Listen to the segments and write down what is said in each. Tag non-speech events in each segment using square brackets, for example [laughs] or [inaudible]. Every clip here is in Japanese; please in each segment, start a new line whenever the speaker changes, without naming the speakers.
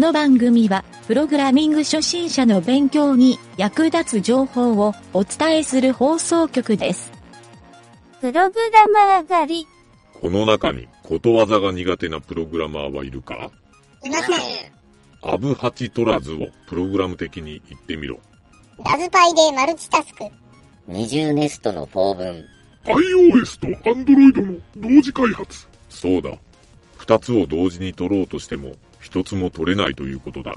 の番組は、プログラミング初心者の勉強に役立つ情報をお伝えする放送局です。
プログラマー狩り。
この中にことわざが苦手なプログラマーはいるか？
いません。
アブハチトラズをプログラム的に言ってみろ。
ラズパイでマルチタスク。
二重ネストの法文。
iOS と Android の同時開発。
そうだ。二つを同時に取ろうとしても、一つも取れないということだ。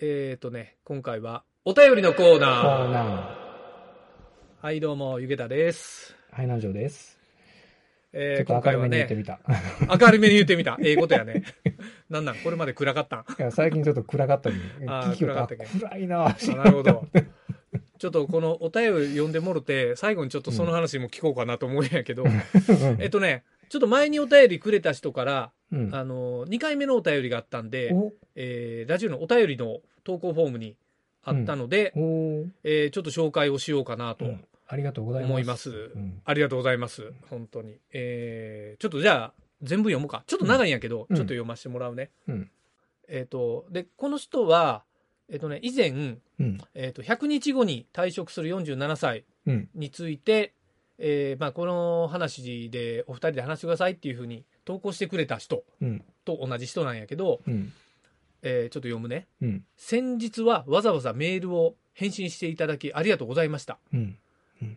えーとね、今回は、お便りのコーナー。
コーナー。
はい、どうも、ゆげたです。
はい、南條です。
えー、今回はね、
めに言ってみた。
明るめに言ってみた。ええことやね。[laughs] なんなんこれまで暗かったん？
いや、最近ちょっと暗かったり、
あー
聞きよった
暗かったけん
暗いな
あなるほど。[laughs] ちょっとこのお便り読んでもろて、最後にちょっとその話も聞こうかなと思うんやけど、[laughs] えっとね、ちょっと前にお便りくれた人から、
うん。
あの、2回目のお便りがあったんで、
お？
えーラジオのお便りの投稿フォームにあったので、
おー
えーちょっと紹介をしようかなと
うんありがとうございます。
思います。
うん
ありがとうございます。本当に。えーちょっとじゃあ、全部読むか。ちょっと長いんやけど、
うん
ちょっと読ませてもらうね。
うん
えっ、と、で、この人は、えっ、とね、以前、
うん。
えっ、と、100日後に退職する47歳
うん。
について、えーまあ、この話でお二人で話してくださいっていうふうに投稿してくれた人
うん。
と同じ人なんやけど、
うん。
えーちょっと読むね。
うん。
先日はわざわざメールを返信していただきありがとうございました。
うん。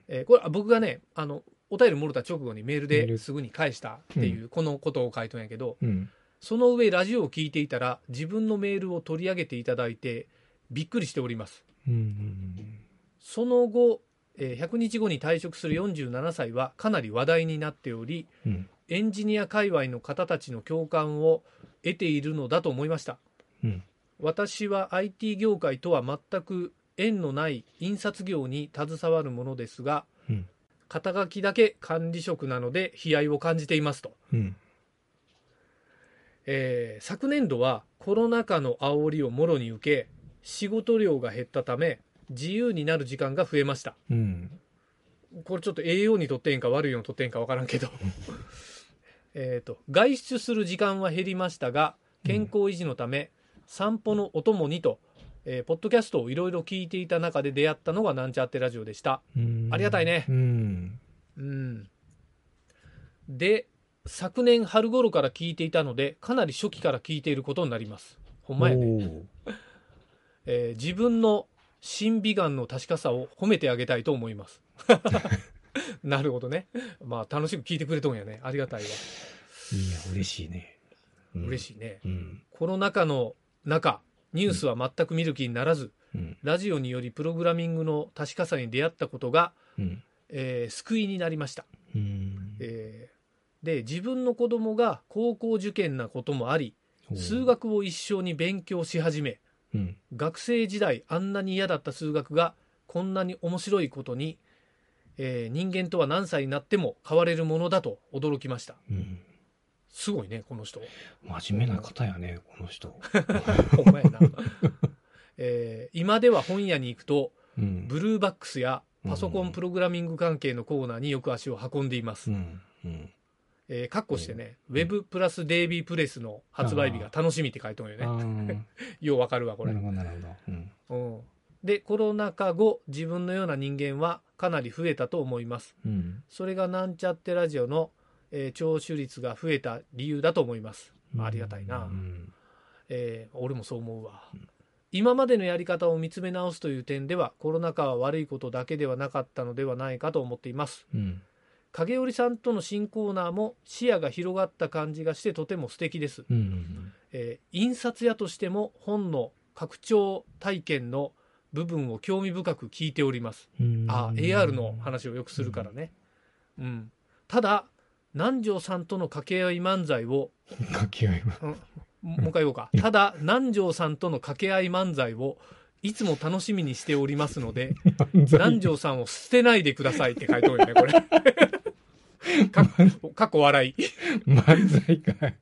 えーこれ僕がねあのお便りもろた直後にメール
メール
ですぐに返したっていう、このことを書いとんやけど
うん。
その上ラジオを聞いていたら自分のメールを取り上げていただいてびっくりしております
うん。
その後、えー100日後に退職する47歳はかなり話題になっており
うん。
エンジニア界隈の方たちの共感を得ているのだと思いました
うん。
私は IT 業界とは全く縁のない印刷業に携わるものですが、
うん
肩書きだけ管理職なので悲哀を感じていますと、
うん。
えー昨年度はコロナ禍の煽りをもろに受け仕事量が減ったため自由になる時間が増えました。
うん。
これちょっと栄養にとってんか悪いようにとってんか分からんけど。[laughs] えーと外出する時間は減りましたが健康維持のため、散歩のお供にと、えーポッドキャストをいろいろ聞いていた中で出会ったのがなんちゃってラジオでした。
うん。
ありがたいね。
うん。
うん。で昨年春頃から聞いていたのでかなり初期から聞いていることになります。ほんまやね、えー自分の審美眼の確かさを褒めてあげたいと思います [laughs] なるほどねまあ楽しく聞いてくれとんやねありがたいわ
いや、嬉しいね。い。
嬉しいね、
うん。
コロナ禍の中ニュースは全く見る気にならず、
うん。
ラジオによりプログラミングの確かさに出会ったことが、
うん。
えー救いになりました、
うん。
えーで自分の子供が高校受験なこともあり数。学を一生に勉強し始め
うん。
学生時代あんなに嫌だった数学がこんなに面白いことに、えー人間とは何歳になっても変われるものだと驚きました
うん。
すごいねこの人
真面目な方やね、この人。
ほんまやな、えー今では本屋に行くと
うん。
ブルーバックスやパソコンプログラミング関係のコーナーによく足を運んでいます、
うん。うん。
えー、かっこしてね、ウェブプラスデイビープレスの発売日が楽しみって書いてるよ
あ
ね
ー [laughs]
ようわかるわこれ
なるほど、なるほど。うん。
うんでコロナ禍後自分のような人間はかなり増えたと思います
うん。
それがなんちゃってラジオの、えー聴取率が増えた理由だと思います、まあ、ありがたいな、
うん。
えー俺もそう思うわ、今までのやり方を見つめ直すという点ではコロナ禍は悪いことだけではなかったのではないかと思っています
うん。
影織さんとの新コーナーも視野が広がった感じがしてとても素敵です、
うん。
えー印刷屋としても本の拡張体験の部分を興味深く聞いております。
うん。
あ AR の話をよくするからね、うん、ただ南條さんとの掛け合い漫才を [laughs]
掛け合いは。
ももう一回言おうか。ただ南條さんとの掛け合い漫才をいつも楽しみにしておりますので [laughs] 南條さんを捨てないでくださいって書いておるよねこれかかっこ笑い
漫才か。[laughs]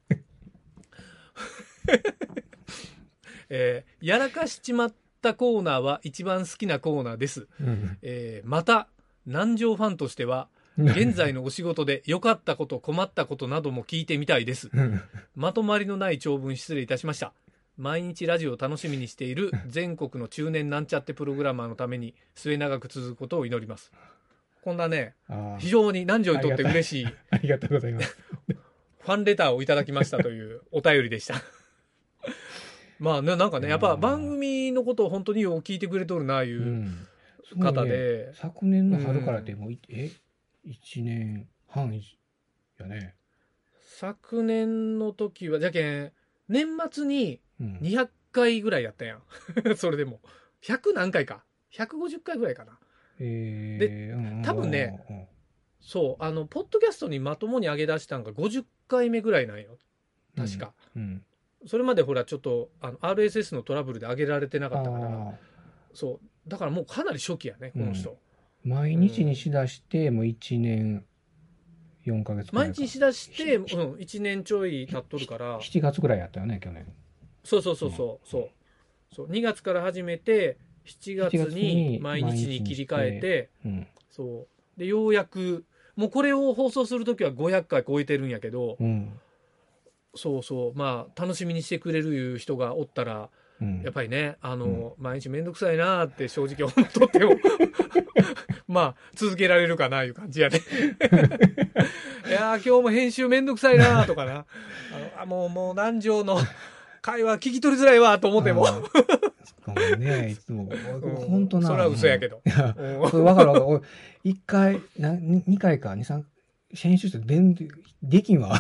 えーやらかしちまったコーナーは一番好きなコーナーです、
うん。
えーまた南條ファンとしては現在のお仕事で良かったこと、困ったことなども聞いてみたいです。
うん
まとまりのない長文失礼いたしました。毎日ラジオを楽しみにしている全国の中年なんちゃってプログラマーのために末永く続くことを祈ります。こんなね、
あ
非常に南條にとって嬉しい
ありがとうございます。
ファンレターをいただきましたというお便りでした。[laughs] まあね、なんかね、やっぱ番組のことを本当に聞いてくれとるな、いううん方で、
昨年の春からってもうい、え？一年半いやね。
昨年の時は、じゃけん、年末に
うん
200回ぐらいやったやん。[laughs] それでも。100何回か。150回ぐらいかな。
えー
で
うんうん
多分ね、そう、あの、ポッドキャストにまともに上げ出したんが50回目ぐらいなんよ。確か。。
うん。
それまでほら、ちょっと、あの、RSS のトラブルで上げられてな
あ
かったから、
ー
そう。だからもうかなり初期やね、この人。
毎日にしだして、もう一年4ヶ月
毎日しだして、うん、1年ちょい経っとるから、
7月ぐらいやったよね、去年。
そうそうそうそう、そう。そう、2月から始めて、7月
7月
に
に
毎日に切り替えて、
うん。
そう。で、ようやく、もうこれを放送するときは500回超えてるんやけど、
うん。
そうそう、まあ、楽しみにしてくれるいう人がおったら、
うん。
やっぱりね、あの、毎日めんどくさいなーって正直思っとっても、[laughs] まあ、続けられるかないう感じやね。[laughs] いやー、今日も編集めんどくさいなーとかな。あのあもう、もう南條の会話聞き取りづらいわーと思っても。
あーごめんね、[laughs] いつも。
うん
本当な。
それは嘘やけど。
いや、
うん
それ分かる分かる。俺、一回、な、に二回か、二三、編集して、でん、できんわ。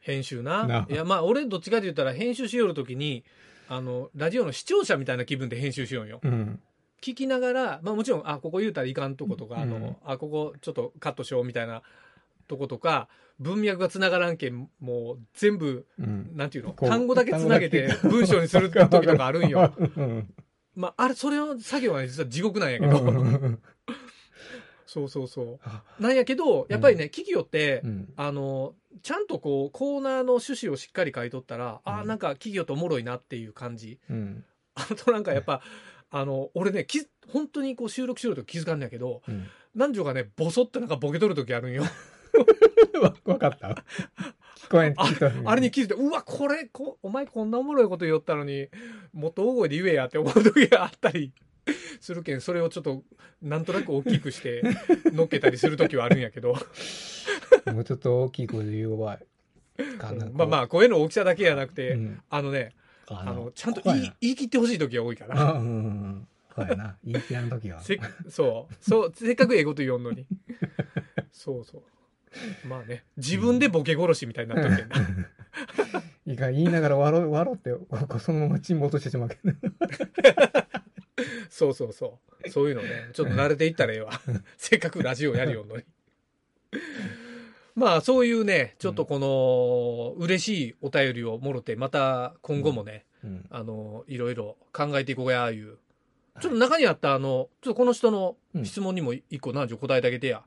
編集な。
ない
や、まあ、俺どっちかと言ったら編集しよるときに、あの、ラジオの視聴者みたいな気分で編集しようんよ。
うん。
聞きながら、まあもちろん、あ、ここ言うたらいかんとことか、あの、
うん
あ、ここちょっとカットしようみたいなとことか、文脈が繋がらんけん、もう全部、
うん。
なんていうの？単語だけ繋げて文章にする時とかあるんよ。[laughs]
うん。
まあ、あれ、それの作業は実は地獄なんやけど、
うん。
そうそうそ
あ
う。なんやけど、やっぱりね、聞きよって、
うん。
あの、ちゃんとこう、コーナーの趣旨をしっかり書いとったら、あ、
うん
なんか企業とおもろいなっていう感じ。
うん。
あとなんかやっぱ、あの、俺ね、き本当にこう収録しよると気づかんのやけど、
うん。
男女がね、ボソってなんかボケとる時あるんよ。[laughs]
わ、わかった？聞こえん、
あ
聞
あれに気づいて、うわ、これこ、お前こんなおもろいこと言おったのに、もっと大声で言えやって思う時があったり [laughs] するけん、それをちょっと、なんとなく大きくして、[laughs] 乗っけたりする時はあるんやけど、
もうちょっと大きい声で言うわ。
まあまあ、声の大きさだけじゃなくて、
うん
あのね、
あ
あの、ちゃんと言い言い切ってほしい時が多いか
あ、
ら。
うんうんうん。そうやな。言い切らんときは。
せそう、そう、せっかく英語と言おんのに。そうそう。まあね、自分でボケ殺しみたいになっとるけんな。
いいか言いながら笑う、笑って、こそのまま沈没してしまうけど。
そうそうそう。そういうのね、ちょっと慣れていったらええわ。[laughs] せっかくラジオやるよんのに。まあ、そういうね、ちょっとこの、嬉しいお便りをもろて、また今後もね、
うん。
あの、いろいろ考えていこうや、いう。ちょっと中にあった、あの、ちょっとこの人の質問にも一個何条答えてあげてや。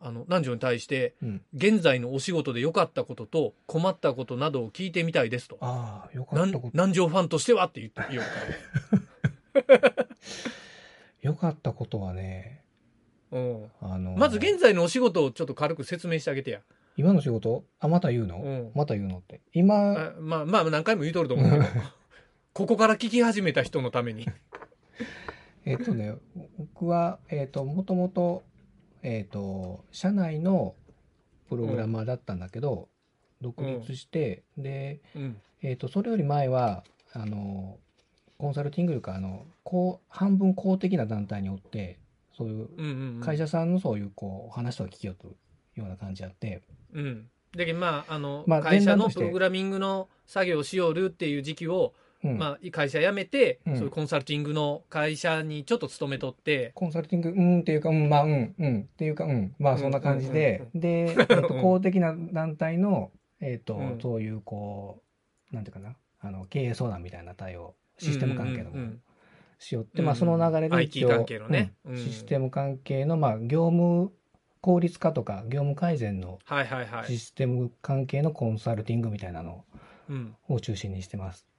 あの、何条に対して、
うん。
現在のお仕事で良かったことと困ったことなどを聞いてみたいですと。
ああ、よかったこと。
南條ファンとしてはって言って言おうか
よ [laughs] かったことはね、
ら。うん。
あの、
まず現在のお仕事をちょっと軽く説明してあげてや。
今の仕事？あ、また言うの、
うん
また言うのって。今、
あまあまあ何回も言うとると思うけど、[laughs] ここから聞き始めた人のために。
えっとね、僕は、えっと、もともと、えっと、社内のプログラマーだったんだけど、独立して、で、
うん。
えっと、それより前は、あの、コンサルティングというか、あの、こう、半分公的な団体におって、そういう
うんうん、うん。
会社さんのそういう、こう、お話とか聞きようというような感じあって、
うん。だけどまあ、あの、
まあ
会社のプログラミングの作業をしよるっていう時期を、
うん。
まあ、会社辞めて、
うん。
そういうコンサルティングの会社にちょっと勤めとって、
コンサルティング、うんっていうか、うん、まあ、うん、うん。っていうか、うん、まあそんな感じで、で、[laughs] えっと、公的な団体の、えっと
うん、
そういう、こう、なんていうかな、あの、経営相談みたいな対応、システム関係のもの
うんうんうん。
しよって、
うん。
まあその流れで
IT 関係のね。
うん。
うん。
システム関係の、まあ業務効率化とか、業務改善の
はいはいはい。
システム関係のコンサルティングみたいなの
うん。
を中心にしてます。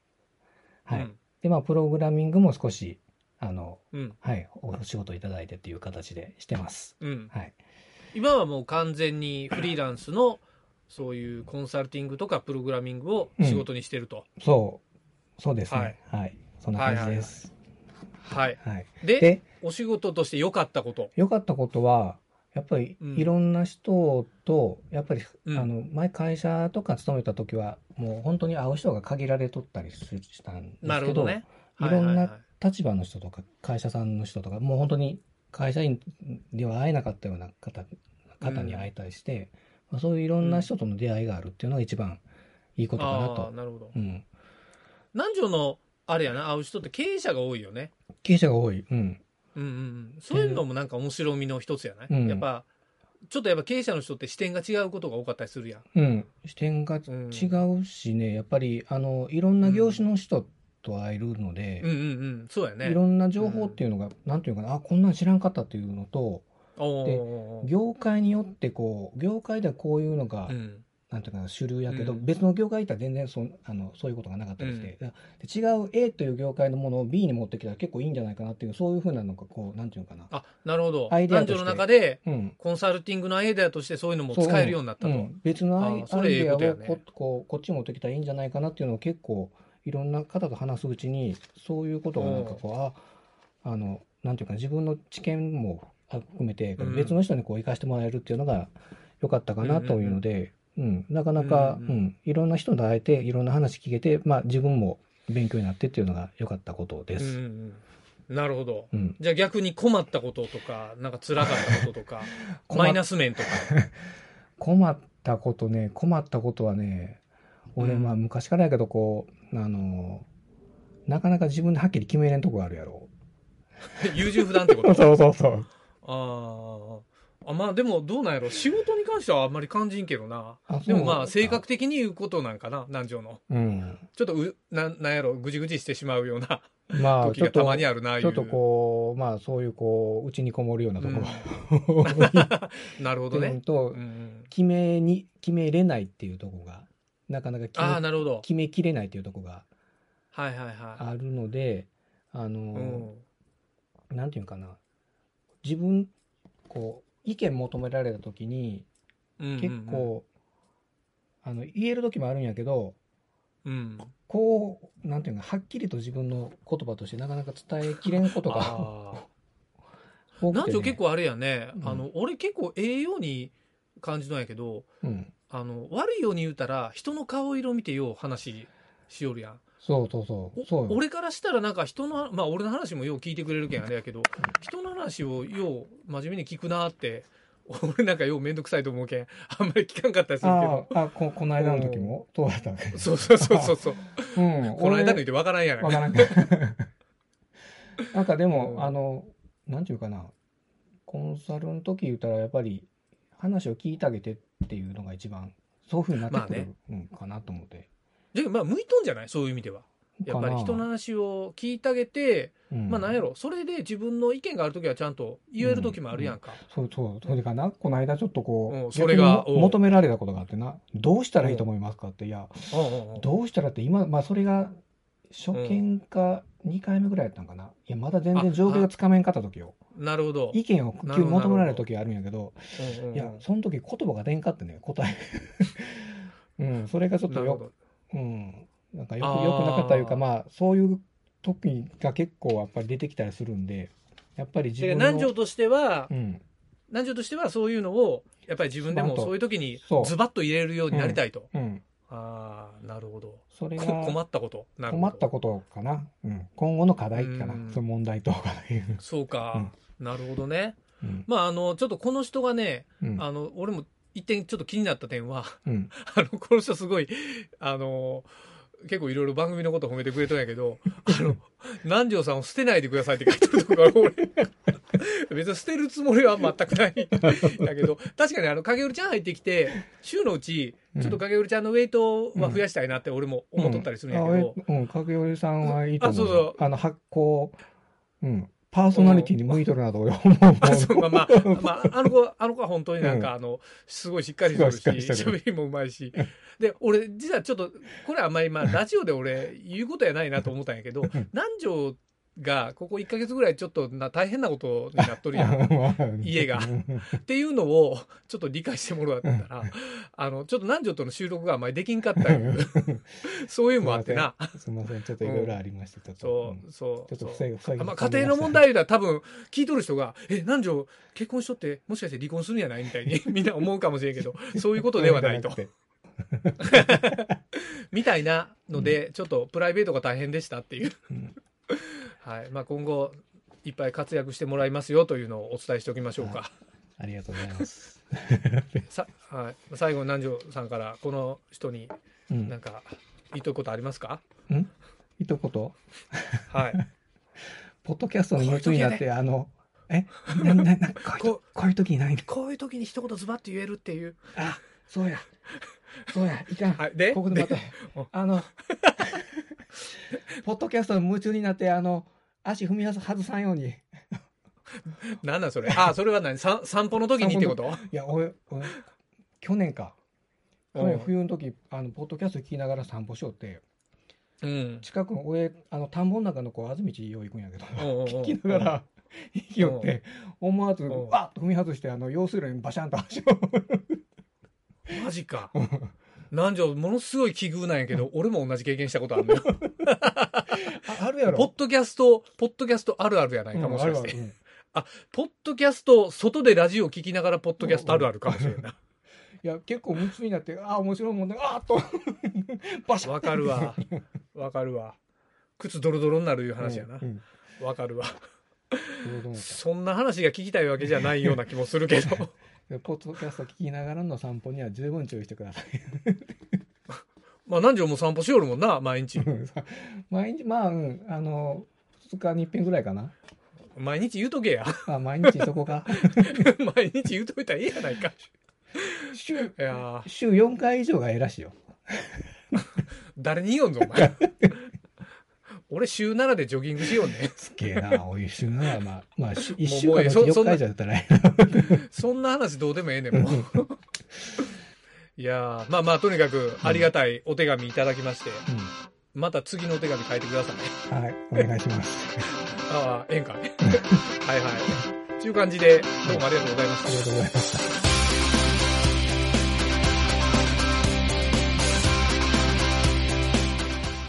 はい。
うん
で、まあ、プログラミングも少し、あの、
うん。
はい、お仕事いただいてっていう形でしてます。
うん。
はい。
今はもう完全にフリーランスの、そういうコンサルティングとかプログラミングを仕事にしてると。
そう、そうです
はい
ね。はい。そんな感じです。
はい。
はい。
で、
で、
お仕事として良かったこと。
良かったことは、やっぱり
うん
いろんな人と、やっぱり、
うん
あの、前会社とか勤めた時は、もう本当に会う人が限られとったりすしたんですけど、
ね。
いろんな立場の人とか、会社さんの人とか、もう本当に会社員では会えなかったような方方に会えたりして、まあそういういろんな人との出会いがあるっていうのが一番いいことかなと
ー。なるほど
う。ん。
南條の、あれやな、会う人って経営者が多いよね。
経営者が多い。うん。
うんうんうん。そういうのもなんか面白みの一つやない、
うん
やっぱ、ちょっとやっぱ経営者の人って視点が違うことが多かったりするやん。
うん。視点が違うしね、やっぱり、あの、いろんな業種の人と会えるので、
うんうんうん。そうやね。
いろんな情報っていうのが、なんていうかな、あ、こんなん知らんかったっていうのと、
お
で
ー
業界によってこう、業界ではこういうのが、
うん。
なんていうかな、主流やけど、
うん
別の業界行ったら全然そんあのそういうことがなかったりして、で違う A という業界のものを B に持ってきたら結構いいんじゃないかなっていう、そういうふうなのが、こう、なんていうのかな。
あ、なるほど。
アイデア
の中で、
うん。
コンサルティングのアイデアとしてそういうのも使えるようになったと。
別のアイアイデアを
こ
ここっちに持ってきたらいいんじゃないかなっていうのを結構いろんな方と話すうちにそういうことがなんかこうああのなんていうかな自分の知見も含めて
うん
別の人にこう生かしてもらえるっていうのが良かったかなというので、うんなかなか、
う
うんんいろんな人と会えていろんな話聞けて、まあ、自分も勉強になってっていうのが良かったことで
うんう
す。
んうん。なるほど。
うん
じゃあ逆に困ったこととか、なんか辛かったこととか、[laughs] マイナス面とか。[laughs]
困ったことね、困ったことはね、俺、
うん
まあ昔からやけど、こう、あの、なかなか自分ではっきり決めれんとこがあるやろ。[laughs]
優柔不断ってこと？
そうそうそう。
ああ。あまあでもどうなんやろ仕事に関してはあんまり感じんけどな。
あ
でもまあ性格
的。
的に言うことなんかな、南條の。
うん。
ちょっとう、なん、なんやろ、ぐじぐじしてしまうような
まあ、[laughs]
時がたまにあるな。
ちょっとこう、まあそういうこう、うちにこもるようなとこ
うん
が、[laughs]
なるほどね。
と
うんうん
決めに、決めれないっていうとこが、なかなか決
ああ、
め
なるほど。
決めきれないっていうとこが
はいはいは
あるので、あの、
い。うん。
なんていうかな、自分、こう、意見求められたときに、結、構、あの、言える時もあるんやけど、
うん。
こう、なんていうか、はっきりと自分の言葉としてなかなか伝えきれんことが。[laughs] 多くて、ね。
南條結構あれやね、
うん
あの、俺結構ええように感じたんやけど、
うん。
あの、悪いように言うたら、人の顔色見てよう話しよるやん。
そうそうそう。
お
そうよ
俺からしたらなんか人の、まあ俺の話もよう聞いてくれるけんあれやけど、人の話をよう真面目に聞くなって、俺なんかようめんどくさいと思うけん、[laughs] あんまり聞かんかったりするけど。
ああ、こ、この間の時も？そうだった。
そうそうそうそうそう。[laughs]
うん。[laughs]
この間の言っ
俺
てわからんやん
わからん。なんかでも、
うん
あの、なんていうかな、コンサルの時言ったらやっぱり話を聞いてあげてっていうのが一番、そういうふうになってくる、うん、かなと思って。
じゃあまあ向いとんじゃない？そういう意味では。やっぱり人の話を聞いてあげて、
うん。
まあなんやろ、それで自分の意見があるときはちゃんと言えるときもあるやんか。
そうそう、それかな、この間ちょっとこう、
うんそれが
求められたことがあってな、どうしたらいいと思いますかって、いや、
うん。うん。うん。
どうしたらって、今、まあそれが初見か2回目ぐらいやったんかな。いや、まだ全然状況がつかめんかった時よ。
なるほど。
意見を
なるほど
求められる時あるんやけど、
うんうんうん。
いや、その時言葉が出んかってね、答え。[laughs] うん、それがちょっとよ。うん、なんかよく、よくなかったというか、まあ、そういう時が結構やっぱり出てきたりするんで、やっぱり自
で
分の。
南條としては、
うん、
南條としてはそういうのを、やっぱり自分でもそういう時にズバッと入れるようになりたいと。
うん。
ああ、なるほど。
それが
こ困ったこと。
困ったことかな。うん。今後の課題かな
うん。
その問題とかいう。
そうか。なるほどね。
うん。
まあ、あの、ちょっとこの人がね、
うん。
あの、俺も一点ちょっと気になった点は、
うん。[laughs]
あの、この人すごい、あの、結構いろいろ番組のこと褒めてくれたんやけど、あの、[laughs] 南條さんを捨てないでくださいって書いてるところが俺、[laughs] 別に捨てるつもりは全くない。だけど、確かにあの、影織ちゃん入ってきて、週のうち、ちょっと影織ちゃんのウェイトは増やしたいなって俺も思っとったりするんやけど、
うん、うん、影織さんはいいと思う。
あそうそう
あの、発行、うん。パーソナリティに向いとるなと俺は思う。[laughs]
あそうまあまあ、まあ、あの子、あの子は本当になんか、
うん
あの、すごいしっかりしてるし、喋りもうまいし。で、俺、実はちょっと、これあんまり、まあ、ラジオで俺、言うことやないなと思ったんやけど、南條が、ここ1ヶ月ぐらいちょっとな大変なことになっとるやん。[laughs] 家がっていうのを、ちょっと理解してもらったら、[laughs] あの、ちょっと南條との収録があんまりできんかったいう、[laughs] そういうのもあってな。
すみません、ちょっといろいろありました。ちょっと
そう、そう。
ちょっと防ぐ防ぐ
まあ、家庭の問題では多分、聞いとる人が、え、南條結婚しとって、もしかして離婚するんやない？みたいに、みんな思うかもしれんけど、そういうことではないと。みたいなので、ちょっとプライベートが大変でしたっていう。はい。まあ、今後、いっぱい活躍してもらいますよというのをお伝えしておきましょうか。
ありがとうございます。[laughs]
さ、はい。最後に南條さんから、この人に、
うん
なんか、言っとくことありますか、
ん？一言
はい。[laughs]
ポッドキャストの夢中になって、あの、え？な、な、な、[laughs] こういう
こ
こういう時に何
こういう時に一言ズバッと言えるっていう。
あ、そうや。そうや、いかん。
はい。で、
ここでまたあの、[laughs] ポッドキャストの夢中になって、あの、足踏み外さんように。い
なんなんそれ。あ、それは何？さ散歩の時にってこと？
や、俺、俺去年か。去年冬の時、あの、ポッドキャスト聞きながら散歩しよって、
うん。
近くの、俺、あの、田んぼの中のこう、あず道よう行くんやけど、聞きながら、行きよって、思わず、
うん
わっと踏み外して、あの、用水路にバシャンと足を。
マジか。[laughs] 南條、ものすごい奇遇なんやけど、[laughs] 俺も同じ経験したことあるのよ。
あ [laughs] あるやろ。
ポッドキャスト、ポッドキャストあるあるやないかもしれない。
うんあ
ポッドキャスト、外でラジオ聞きながら、ポッドキャストあるあるかもしれんない。
いや、結構夢中になって、ああ、面白いもんね、あーっと、バシャン
わかるわ。わかるわ。靴ドロドロになるいう話やな
う。ん
わかるわ。そんな話が聞きたいわけじゃないような気もするけど。
でポッドキャスト聞きながらの散歩には十分注意してください。[laughs]
まあ、南條も散歩しよるもんな、毎日。
毎日、まあ、うん、あの、2日に1遍ぐらいかな。
毎日言うとけや。
あ毎日そこか。[laughs]
毎日言うといたらいいやないか。
週、
い
週4回以上がええらしいよ。[laughs]
誰に言おんぞ、お前。俺週7でジョギングしようね。
すっげえな、おいしいな。まあ、まあ、し1週間の4
そそんな
日以上だったらえ
そんな話どうでもええねん、もう。いやーまあまあ、とにかくありがたいお手紙いただきまして、
え
また次のお手紙書いてください。
うん。はい、お願いします。[laughs]
ああ、ええんかい。はいはい。ちゅう感じで、どうもありがとうございました
あり。がとうございました。